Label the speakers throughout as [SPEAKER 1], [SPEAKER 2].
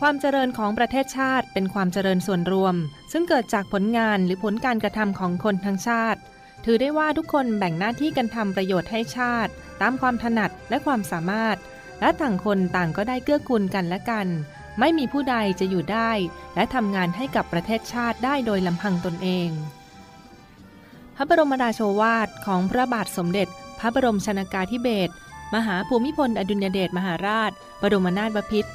[SPEAKER 1] ความเจริญของประเทศชาติเป็นความเจริญส่วนรวม ซึ่งเกิดจากผลงานหรือผลการกระทำของคนทั้งชาติ ถือได้ว่าทุกคนแบ่งหน้าที่กันทำประโยชน์ให้ชาติ ตามความถนัดและความสามารถ และต่างคนต่างก็ได้เกื้อกูลกันและกัน ไม่มีผู้ใดจะอยู่ได้ และทำงานให้กับประเทศชาติได้โดยลำพังตนเอง พระบรมราโชวาทของพระบาทสมเด็จ พระบรมชนากาธิเบศรมหาภูมิพลอดุลยเดชมหาราช บรมนาถบพิตร
[SPEAKER 2] ร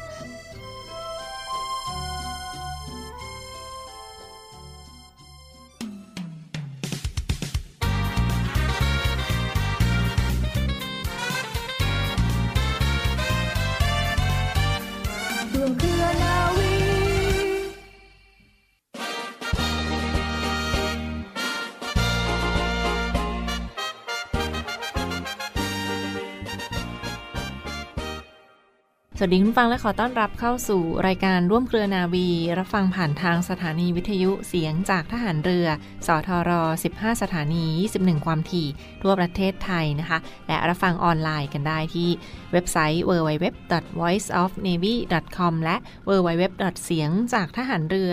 [SPEAKER 2] วั
[SPEAKER 1] สดีคุณฟังและขอต้อนรับเข้าสู่รายการร่วมเครือนาวี รับฟังผ่านทางสถานีวิทยุเสียงจากทหารเรือ สทร 15 สถานี 21 ความถี่ ทั่วประเทศไทยนะคะ และรับฟังออนไลน์กันได้ที่เว็บไซต์ www.voiceofnavy.com และ www. เสียงจากทหารเรือ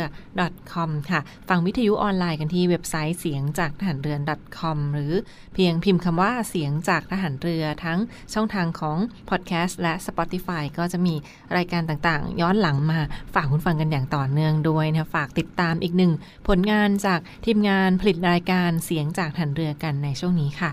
[SPEAKER 1] .com ค่ะ ฟังวิทยุออนไลน์กันที่เว็บไซต์เสียงจากทหารเรือ .com หรือเพียงพิมพ์คำว่าเสียงจากทหารเรือทั้งช่องทางของ Podcast และ Spotify ก็จะมีรายการต่างๆ ย้อนหลังมาฝากคุณฟังกันอย่างต่อเนื่องด้วยนะฝากติดตามอีกหนึ่งผลงานจากทีมงานผลิตรายการเสียงจากทหารเรือกันในช่วงนี้ค่ะ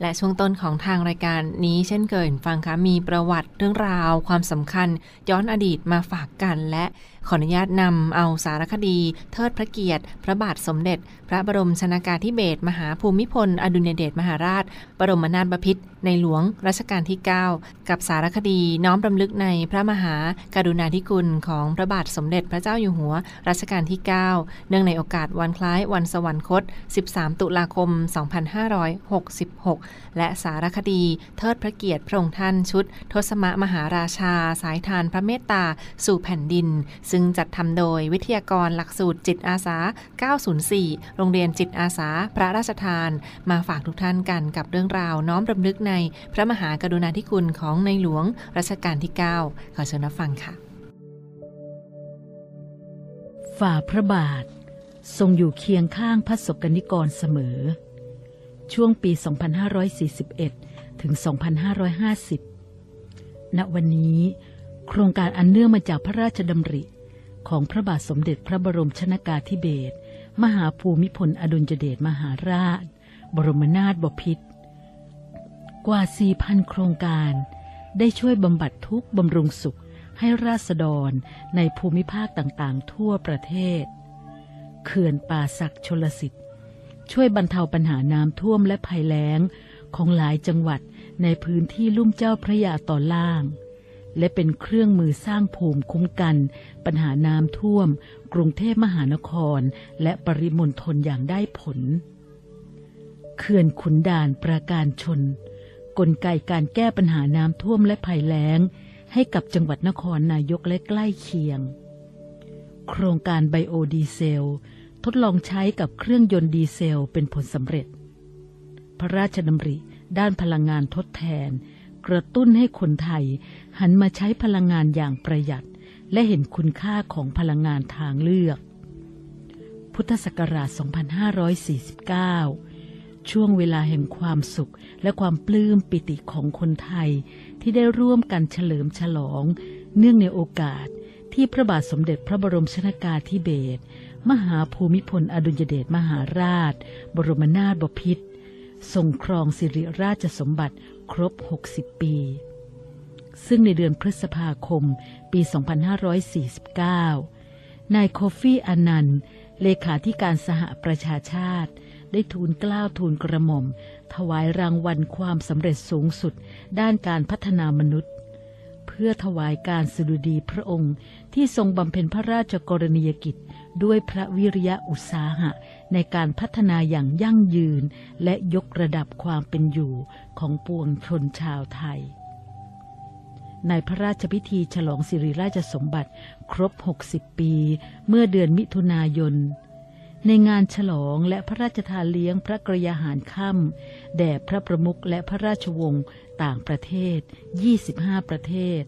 [SPEAKER 1] และช่วงต้นของทางรายการนี้เช่นเคยฟังคะมีประวัติเรื่องราวความสำคัญ ย้อนอดีตมาฝากกันและ ขออนุญาตนำเอาสารคดี เทิดพระเกียรติ พระบาทสมเด็จ พระบรมชนากาธิเบศรมหาภูมิพล อดุลยเดชมหาราช บรมนาถบพิตรในหลวงรัชกาลที่ 9 กับสารคดีน้อมรำลึกในพระมหากรุณาธิคุณของพระบาทสมเด็จพระเจ้าอยู่หัวรัชกาลที่ 9 เนื่องในโอกาสวันคล้ายวันสวรรคต 13 ตุลาคม 2566 และสารคดี เทิดพระเกียรติพระองค์ท่านชุด ทศมมหาราชา สายทานพระเมตตาสู่แผ่นดินึงจัดทำโดยวิทยากรหลักสูตรจิตอาสา 904 โรงเรียนจิตอาสา พระราชทาน มาฝากทุกท่านกันกับเรื่องราวน้อมรำลึกในพระมหากรุณาธิคุณของในหลวงรัชกาลที่ 9 ขอเชิญรับฟังค่ะ
[SPEAKER 3] ฝ่าพระบาท ทรงอยู่เคียงข้างพระศกนิกรเสมอ ช่วงปี 2541 ถึง 2550 ณ วันนี้โครงการอันเนื่องมาจากพระราชดำริ ของพระบาทสมเด็จพระบรมชนากาธิเบศรมหาภูมิพลอดุลยเดชมหาราช บรมนาถบพิตรกว่า 4,000 โครงการ ได้ช่วยบำบัดทุกบำรุงสุขให้ราษฎรในภูมิภาคต่างๆ ทั่วประเทศ เขื่อนป่าศักชลสิทธิ์ ช่วยบรรเทาปัญหาน้ำท่วมและภัยแล้งของหลายจังหวัดในพื้นที่ลุ่มเจ้าพระยาตอนล่าง และเป็นเครื่องมือสร้างภูมิคุ้มกัน ปัญหาน้ำท่วม กรุงเทพมหานคร และปริมณฑลอย่างได้ผล เขื่อนขุนด่านประการชน กลไกการแก้ปัญหาน้ำท่วมและภัยแล้ง ให้กับจังหวัดนครนายกและใกล้เคียง โครงการไบโอดีเซล ทดลองใช้กับเครื่องยนต์ดีเซลเป็นผลสำเร็จ พระราชดำริด้านพลังงานทดแทน กระตุ้นให้คนไทย หันมาใช้พลังงานอย่างประหยัด และเห็นคุณค่าของพลังงานทางเลือก พุทธศักราช 2549 ช่วงเวลาแห่งความสุขและความปลื้มปิติของคนไทย ที่ได้ร่วมกันเฉลิมฉลอง เนื่องในโอกาสที่พระบาทสมเด็จพระบรมชนากาธิเบศรมหาภูมิพลอดุลยเดชมหาราช บรมนาถบพิตรทรงครองสิริราชสมบัติ ครบ 60 ปี ซึ่งในเดือนพฤษภาคมปี 2549 นายโคฟี่อานันต์ เลขาธิการสหประชาชาติ ได้ทูลกล้าวทูลกระหม่อม ถวายรางวัลความสำเร็จสูงสุด ด้านการพัฒนามนุษย์ เพื่อพื่อถวายการสดุดีพระองค์ที่ทรงบำเพ็ญพระราชกรณียกิจด้วยพระวิริยะอุตสาหะ ในการพัฒนาอย่างยั่งยืน และยกระดับความเป็นอยู่ของปวงชนชาวไทย ในพระราชพิธีฉลองสิริราชสมบัติครบ 60 ปี เมื่อเดือนมิถุนายน ในงานฉลองและพระราชทานเลี้ยงพระกรยาหารค่ำแด่พระประมุขและพระราชวงศ์ต่างประเทศ 25 ประเทศ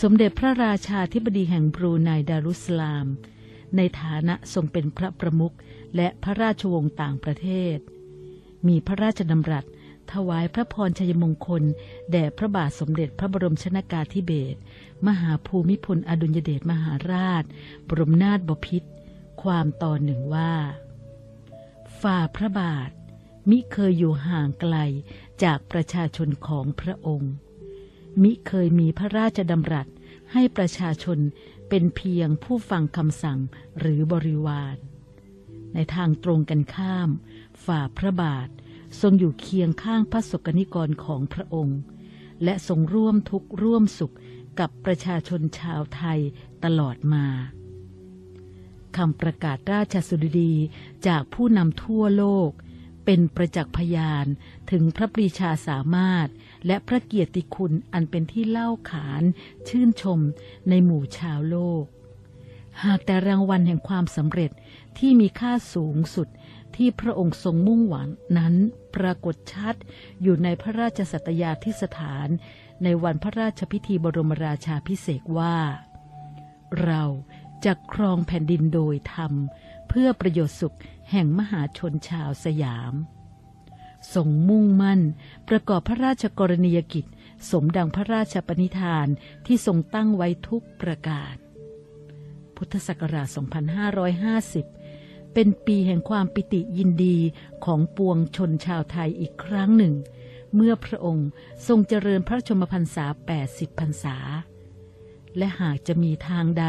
[SPEAKER 3] สมเด็จพระราชาธิบดีแห่งบรูไนดารุสลาม ในฐานะทรงเป็นพระประมุข และพระราชวงศ์ต่างประเทศ มีพระราชดำรัสถวายพระพรชัยมงคล แด่พระบาทสมเด็จพระบรมชนากาธิเบศร มหาภูมิพลอดุลยเดชมหาราช บรมนาถบพิตร ความตอนหนึ่งว่า ฝ่าพระบาท มิเคยอยู่ห่างไกลจากประชาชนของพระองค์ มิเคยมีพระราชดำรัสให้ประชาชนเป็นเพียงผู้ฟังคำสั่งหรือบริวาร ในทางตรงกันข้าม ฝ่าพระบาท ทรงอยู่เคียงข้างพระสกนิกรของพระองค์ และทรงร่วมทุกข์ร่วมสุขกับประชาชนชาวไทยตลอดมาคำประกาศราชสุดีจากผู้นำทั่วโลก เป็นประจักษ์พยานถึงพระปรีชาสามารถ และพระเกียรติคุณอันเป็นที่เล่าขานชื่นชมในหมู่ชาวโลก หากแต่รางวัลแห่งความสำเร็จที่มีค่าสูงสุดที่พระองค์ทรงมุ่งหวังนั้นปรากฏชัดอยู่ในพระราชสัตยาธิสถาน ในวันพระราชพิธีบรมราชาพิเศษว่า เราจะครองแผ่นดินโดยธรรม เพื่อประโยชน์สุขแห่งมหาชนชาวสยามทรงมุ่งมั่น ประกอบพระราชกรณียกิจ สมดังพระราชปณิธานที่ทรงตั้งไว้ทุกประการ พุทธศักราช 2550 เป็นปีแห่งความปิติยินดีของปวงชนชาวไทยอีกครั้งหนึ่ง เมื่อพระองค์ทรงเจริญพระชมพรรษา 80 พรรษา และหากจะมีทางใด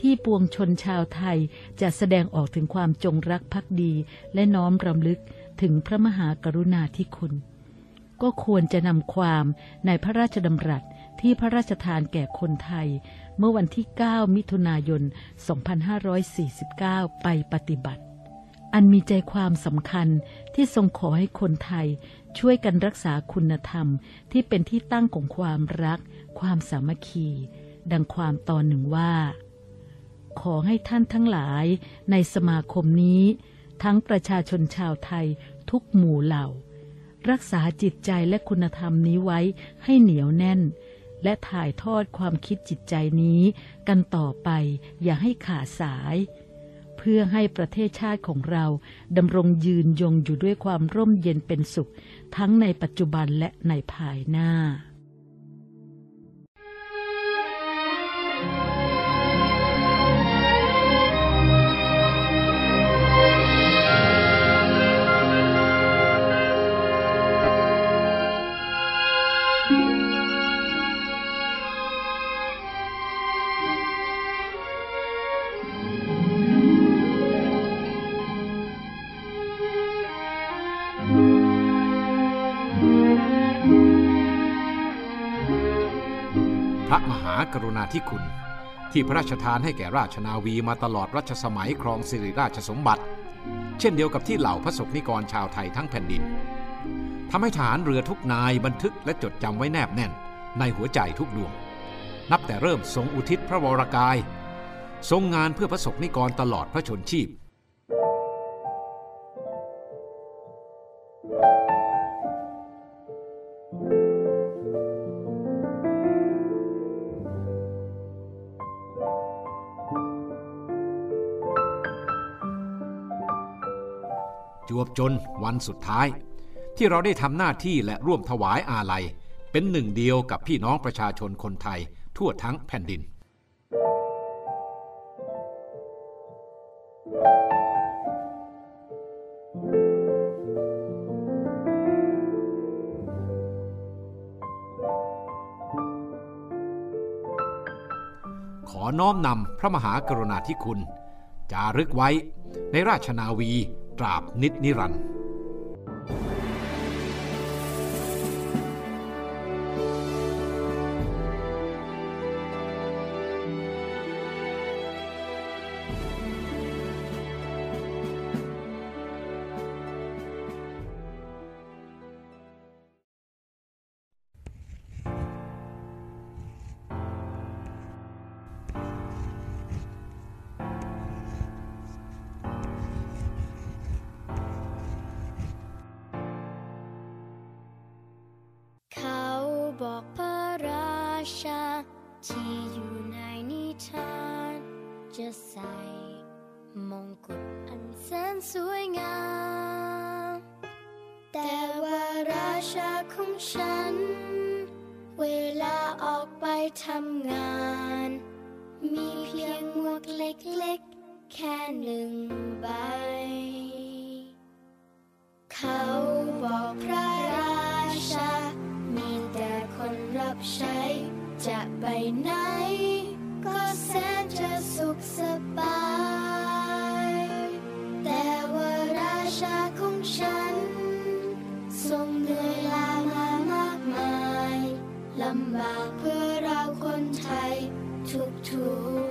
[SPEAKER 3] ที่ปวงชนชาวไทยจะแสดงออกถึงความจงรักภักดีและน้อมรำลึกถึงพระมหากรุณาธิคุณ ก็ควรจะนำความในพระราชดำรัส ที่พระราชทานแก่คนไทย เมื่อวันที่ 9 มิถุนายน 2549 ไปปฏิบัติ อันมีใจความสำคัญที่ทรงขอให้คนไทย ช่วยกันรักษาคุณธรรมที่เป็นที่ตั้งของความรัก ความสามัคคี ดังความตอนหนึ่งว่า ขอให้ท่านทั้งหลายในสมาคมนี้ ทั้งประชาชนชาวไทยทุกหมู่เหล่ารักษาจิตใจและคุณธรรมนี้ไว้ให้เหนียวแน่น และถ่ายทอดความคิดจิตใจนี้ กันต่อไปอย่าให้ขาดสาย เพื่อให้ประเทศชาติของเราดำรงยืนยงอยู่ด้วยความร่มเย็นเป็นสุข ทั้งในปัจจุบันและในภายหน้า
[SPEAKER 4] พระมหากรุณาธิคุณ ที่พระราชทานให้แก่ราชนาวีมาตลอดรัชสมัยครองสิริราชสมบัติ เช่นเดียวกับที่เหล่าพระสกนิกรชาวไทยทั้งแผ่นดินทำให้ทหารเรือทุกนายบันทึกและจดจำไว้แนบแน่น ในหัวใจทุกดวง นับแต่เริ่มทรงอุทิศพระวรกาย ทรงงานเพื่อพระสกนิกรตลอดพระชนชีพ จนวันสุดท้าย ที่เราได้ทำหน้าที่และร่วมถวายอาลัย เป็นหนึ่งเดียวกับพี่น้องประชาชนคนไทยทั่วทั้งแผ่นดิน ขอน้อมนำพระมหากรุณาธิคุณ จารึกไว้ในราชนาวี ตราบนิจนิรันดร์
[SPEAKER 2] ที่อยู่ในนิทานจะใส่มงกุฎอันแสนสวยงาม แต่ว่าราชาของฉัน เวลาออกไปทำงาน มีเพียงหมวกเล็กๆ แค่หนึ่งใบ เขาบอกพระ ไหน ก็แสนจะสุขสบาย แต่ว่าราชาของฉัน ทรงเหนื่อยล้ามามากมาย ลำบากเพื่อเราคนไทยทุกทุๆ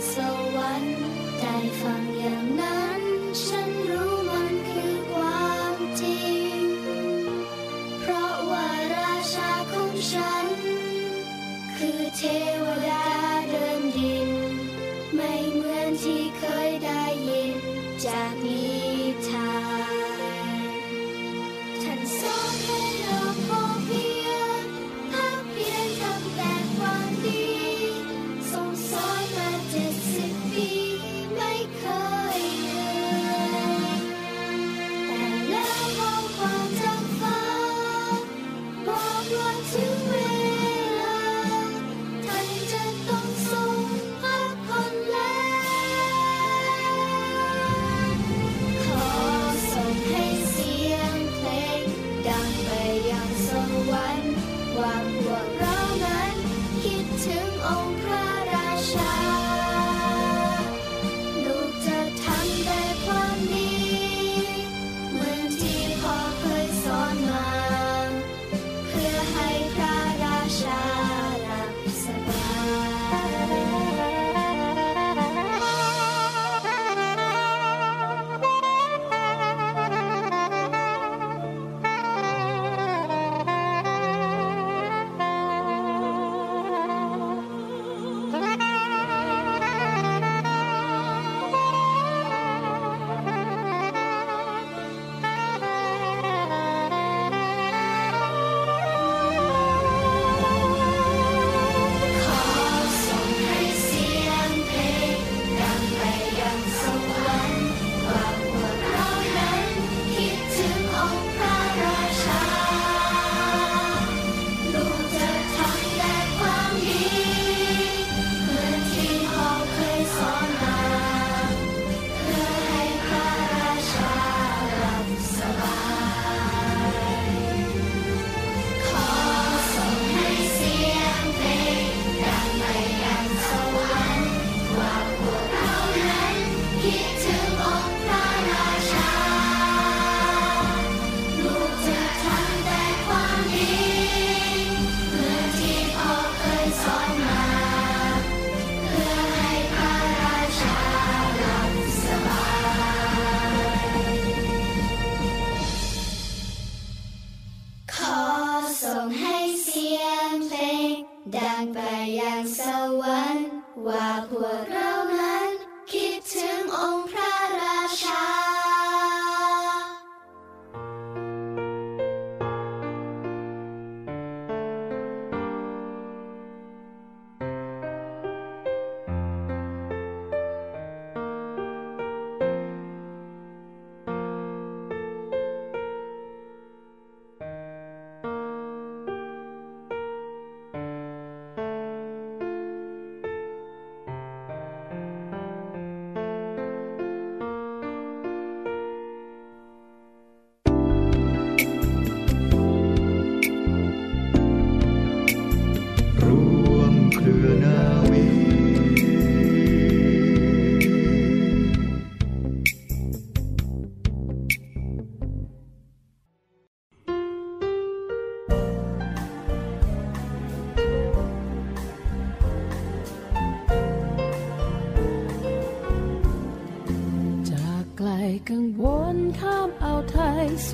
[SPEAKER 2] so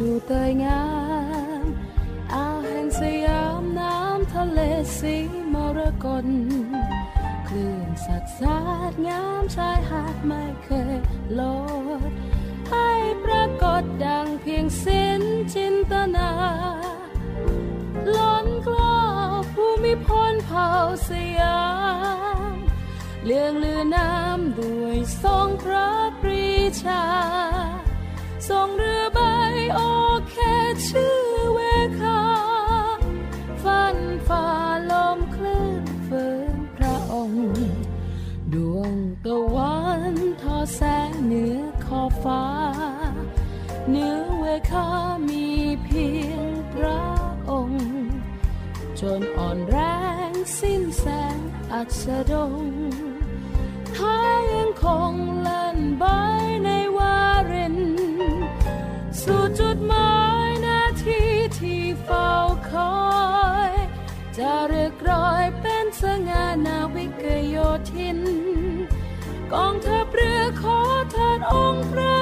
[SPEAKER 2] สู่เตยงามอ่าวแห่งสยามน้ำ
[SPEAKER 5] ทะเลสีมรกตคลื่นสัดสาดงามชายหาดไม่เคยลด ให้ปรากฏดังเพียงสิ้นจินตนาล้นกล้าวภูมิพลเผ่าสยามเลื่องลือน้ำด้วยทรงพระปรีชา ทรงเรือใบโอเคชื่อเวคาฟันฝ่าลมคลื่นฝืนพระองค์ ดวงตะวันทอแสงเหนือขอบฟ้าเหนือเวคามีเพียงพระองค์ จนอ่อนแรงสิ้นแสงอัสดงท้ายยังคง ชินกองทัพเรือขอทานองค์พระ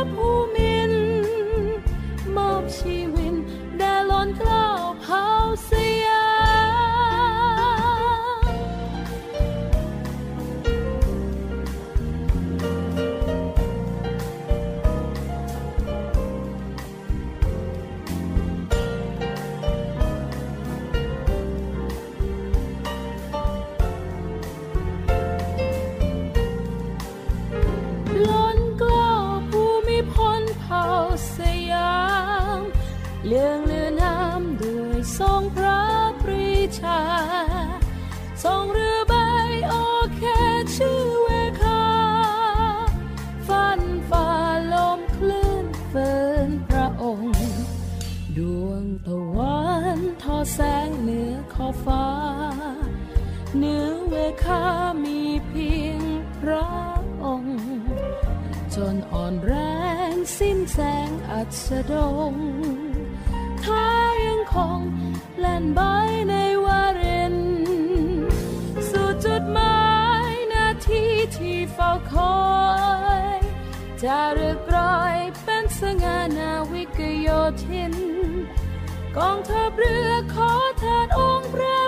[SPEAKER 5] เลื่องเรือน้ำด้วยทรงพระปรีชา ทรงเรือใบโอเคชื่อเวคาฟันฝ่าลมคลื่นฝืนพระองค์ ดวงตะวันทอแสงเหนือขอบฟ้า เหนือเวคามีเพียงพระองค์ จนอ่อนแรงสิ้นแสงอัสดง ท้ายังคงแล่นใบในวารินสู่จุดหมายนาทีที่เฝ้าคอยจะเรียกรอยเป็นสง่านาวิกโยธิน กองทัพเรือขอทานองค์พระ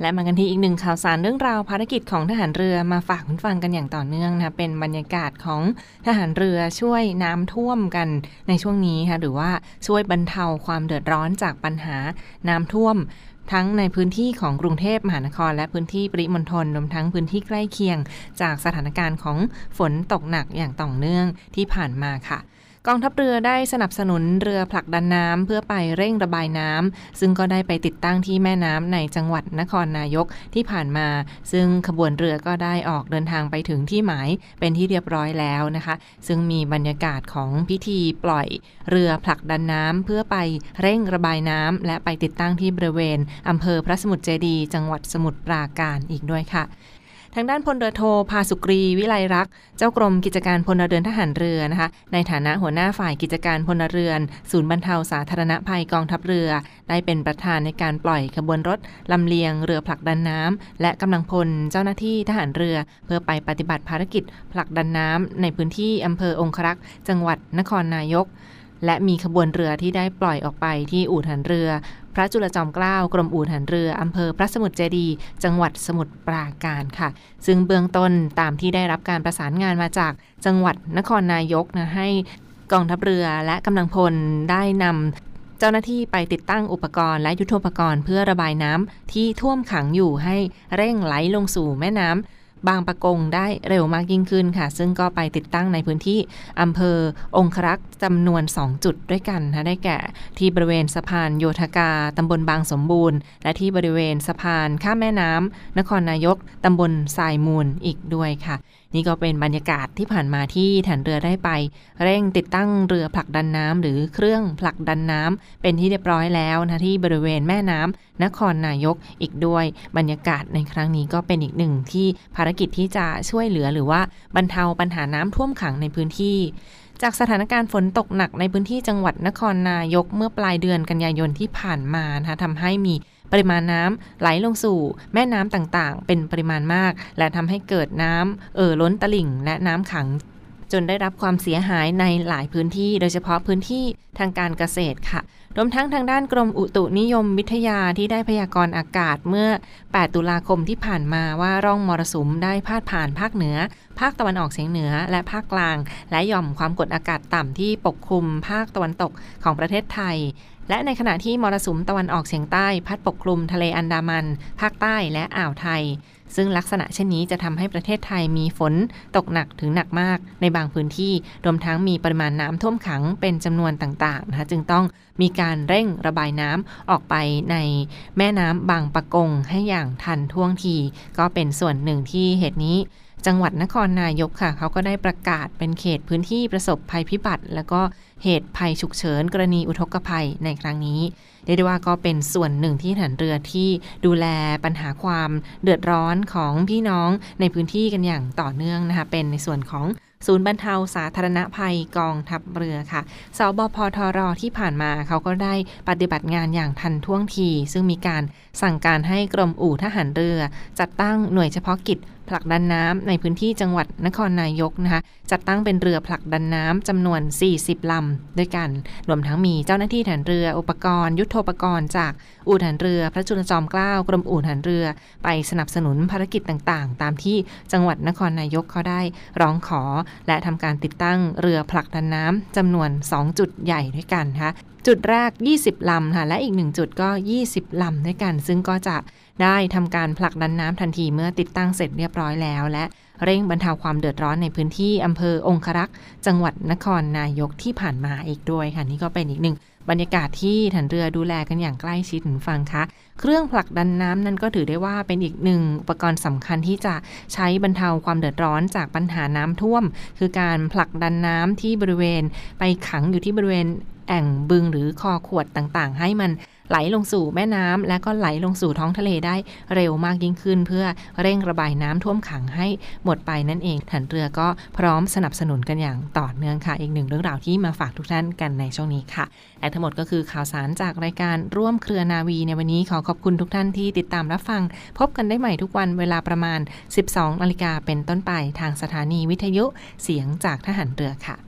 [SPEAKER 1] และมากันที่อีกหนึ่งข่าวสารเรื่องราวภารกิจของทหารเรือมาฝากคุณฟังกันอย่างต่อเนื่องนะเป็นบรรยากาศของทหารเรือช่วยน้ำท่วมกันในช่วงนี้ค่ะหรือว่าช่วยบรรเทาความเดือดร้อนจากปัญหาน้ำท่วมทั้งในพื้นที่ของกรุงเทพมหานคร และพื้นที่ปริมณฑลรวมทั้งพื้นที่ใกล้เคียง จากสถานการณ์ของฝนตกหนักอย่างต่อเนื่องที่ผ่านมาค่ะ กองทัพเรือได้สนับสนุนเรือผลักดันน้ำเพื่อไปเร่งระบายน้ำซึ่งก็ได้ไปติดตั้งที่แม่น้ำในจังหวัดนครนายกที่ผ่านมา ซึ่งขบวนเรือก็ได้ออกเดินทางไปถึงที่หมายเป็นที่เรียบร้อยแล้วนะคะ ซึ่งมีบรรยากาศของพิธีปล่อยเรือผลักดันน้ำเพื่อไปเร่งระบายน้ำและไปติดตั้งที่บริเวณอำเภอพระสมุทรเจดี จังหวัดสมุทรปราการอีกด้วยค่ะ ทางด้านพลเรือโทพาสุกรีวิไลรักษ์เจ้ากรมกิจการพลเรือนทหารเรือนะคะ ในฐานะหัวหน้าฝ่ายกิจการพลเรือน ศูนย์บรรเทาสาธารณภัยกองทัพเรือ ได้เป็นประธานในการปล่อยขบวนรถลำเลียงเรือผลักดันน้ำและกำลังพลเจ้าหน้าที่ทหารเรือ เพื่อไปปฏิบัติภารกิจผลักดันน้ำในพื้นที่อำเภอองครักษ์จังหวัดนครนายกและมีขบวนเรือที่ได้ปล่อยออกไปที่อู่ทหารเรือ พระจุลจอมเกล้ากรมอู่ทหารเรืออำเภอพระสมุทรเจดีจังหวัดสมุทรปราการค่ะ ซึ่งเบื้องต้นตามที่ได้รับการประสานงานมาจากจังหวัดนครนายกนะให้กองทัพเรือและกำลังพลได้นำเจ้าหน้าที่ไปติดตั้งอุปกรณ์และยุทโธปกรณ์เพื่อระบายน้ำที่ท่วมขังอยู่ให้เร่งไหลลงสู่แม่น้ำ บางปะกงได้เร็วมากยิ่งขึ้นค่ะ ซึ่งก็ไปติดตั้งในพื้นที่อำเภอองครักษ์จำนวน 2 จุดด้วยกันนะได้แก่ ที่บริเวณสะพานโยธกาตำบลบางสมบูรณ์ และที่บริเวณสะพานข้ามแม่น้ำนครนายกตำบลทรายมูลอีกด้วยค่ะ นี่ก็เป็นบรรยากาศที่ผ่านมาที่ฐานเรือได้ไป เร่งติดตั้งเรือผลักดันน้ำหรือเครื่องผลักดันน้ำเป็นที่เรียบร้อยแล้วนะที่บริเวณแม่น้ำนครนายกอีกด้วย บรรยากาศในครั้งนี้ก็เป็นอีกหนึ่งที่ภารกิจที่จะช่วยเหลือหรือว่าบรรเทาปัญหาน้ำท่วมขังในพื้นที่จากสถานการณ์ฝนตกหนักในพื้นที่จังหวัดนครนายกเมื่อปลายเดือนกันยายนที่ผ่านมานะคะทำให้มี ปริมาณน้ำไหลลงสู่แม่น้ำต่างๆ เป็นปริมาณมาก และทำให้เกิดน้ำเอ่อล้นตลิ่ง และน้ำขัง จนได้รับความเสียหายในหลายพื้นที่ โดยเฉพาะพื้นที่ทางการเกษตรค่ะรวมทั้งทางด้านกรมอุตุนิยมวิทยาที่ได้พยากรณ์อากาศเมื่อ 8 ตุลาคมที่ผ่านมาว่าร่องมรสุมได้พาดผ่านภาคเหนือ ภาคตะวันออกเฉียงเหนือ และภาคกลาง และหย่อมความกดอากาศต่ำที่ปกคลุมภาคตะวันตกของประเทศไทย และในขณะที่มรสุมตะวันออกเฉียงใต้ พัดปกคลุมทะเลอันดามัน ภาคใต้และอ่าวไทย ซึ่งลักษณะเช่นนี้จะทำให้ประเทศไทยมีฝนตกหนักถึงหนักมาก ในบางพื้นที่รวมทั้งมีปริมาณน้ำท่วมขังเป็นจำนวนต่างๆนะคะจึงต้องมีการเร่งระบายน้ำออกไปในแม่น้ำบางปะกงให้อย่างทันท่วงที ก็เป็นส่วนหนึ่งที่เหตุนี้ จังหวัดนครนายกค่ะ เขาก็ได้ประกาศเป็นเขตพื้นที่ประสบภัยพิบัติ แล้วก็เหตุภัยฉุกเฉิน กรณีอุทกภัยในครั้งนี้เรียกได้ว่าก็เป็นส่วนหนึ่งที่ฐานเรือที่ดูแลปัญหาความเดือดร้อนของพี่น้องในพื้นที่กันอย่างต่อเนื่องนะคะ เป็นในส่วนของศูนย์บรรเทาสาธารณภัยกองทัพเรือค่ะ สบพทรที่ผ่านมาเขาก็ได้ปฏิบัติงานอย่างทันท่วงที ซึ่งมีการสั่งการให้กรมอู่ทหารเรือ จัดตั้งหน่วยเฉพาะกิจ ผลักดันน้ำในพื้นที่จังหวัดนครนายกนะคะจัดตั้งเป็นเรือผลักดันน้ำจำนวน 40ลำด้วยกัน รวมทั้งมีเจ้าหน้าที่ฐานเรืออุปกรณ์ ยุทโธปกรณ์จากอู่ฐานเรือ พระจุลจอมเกล้ากรมอู่ฐานเรือ ไปสนับสนุนภารกิจต่างๆ ตามที่จังหวัดนครนายกเขาได้ร้องขอ และทำการติดตั้งเรือผลักดันน้ำจำนวน 2 จุดใหญ่ด้วยกันนะคะ จุดแรก 20 ลำค่ะ และอีกหนึ่งจุดก็ 20 ลำด้วยกัน ซึ่งก็จะได้ทำการผลักดันน้ำทันทีเมื่อติดตั้งเสร็จเรียบร้อยแล้ว และเร่งบรรเทาความเดือดร้อนในพื้นที่อำเภอองครักษ์ จังหวัดนครนายกที่ผ่านมาอีกด้วยค่ะ นี่ก็เป็นอีกหนึ่ง บรรยากาศที่ฐานเรือดูแลกันอย่างใกล้ชิดถึงฟังคะ เครื่องผลักดันน้ำนั้นก็ถือได้ว่าเป็นอีกหนึ่งอุปกรณ์สำคัญที่จะใช้บรรเทาความเดือดร้อนจากปัญหาน้ำท่วม คือการผลักดันน้ำที่บริเวณ ไปขังอยู่ที่บริเวณแอ่งบึงหรือคอขวดต่างๆ ให้มัน ไหลลงสู่แม่น้ำและก็ไหลลงสู่ท้องทะเลได้เร็วมากยิ่งขึ้น เพื่อเร่งระบายน้ำท่วมขังให้หมดไปนั่นเองฐานเรือก็พร้อมสนับสนุนกันอย่างต่อเนื่องค่ะ อีกหนึ่งเรื่องราวที่มาฝากทุกท่านกันในช่วงนี้ค่ะและทั้งหมดก็คือข่าวสารจากรายการร่วมเครือนาวีในวันนี้ขอขอบคุณทุกท่านที่ติดตามรับฟัง พบกันได้ใหม่ทุกวันเวลาประมาณ 12นาฬิกาเป็นต้นไปทางสถานีวิทยุเสียงจากทหารเรือค่ะ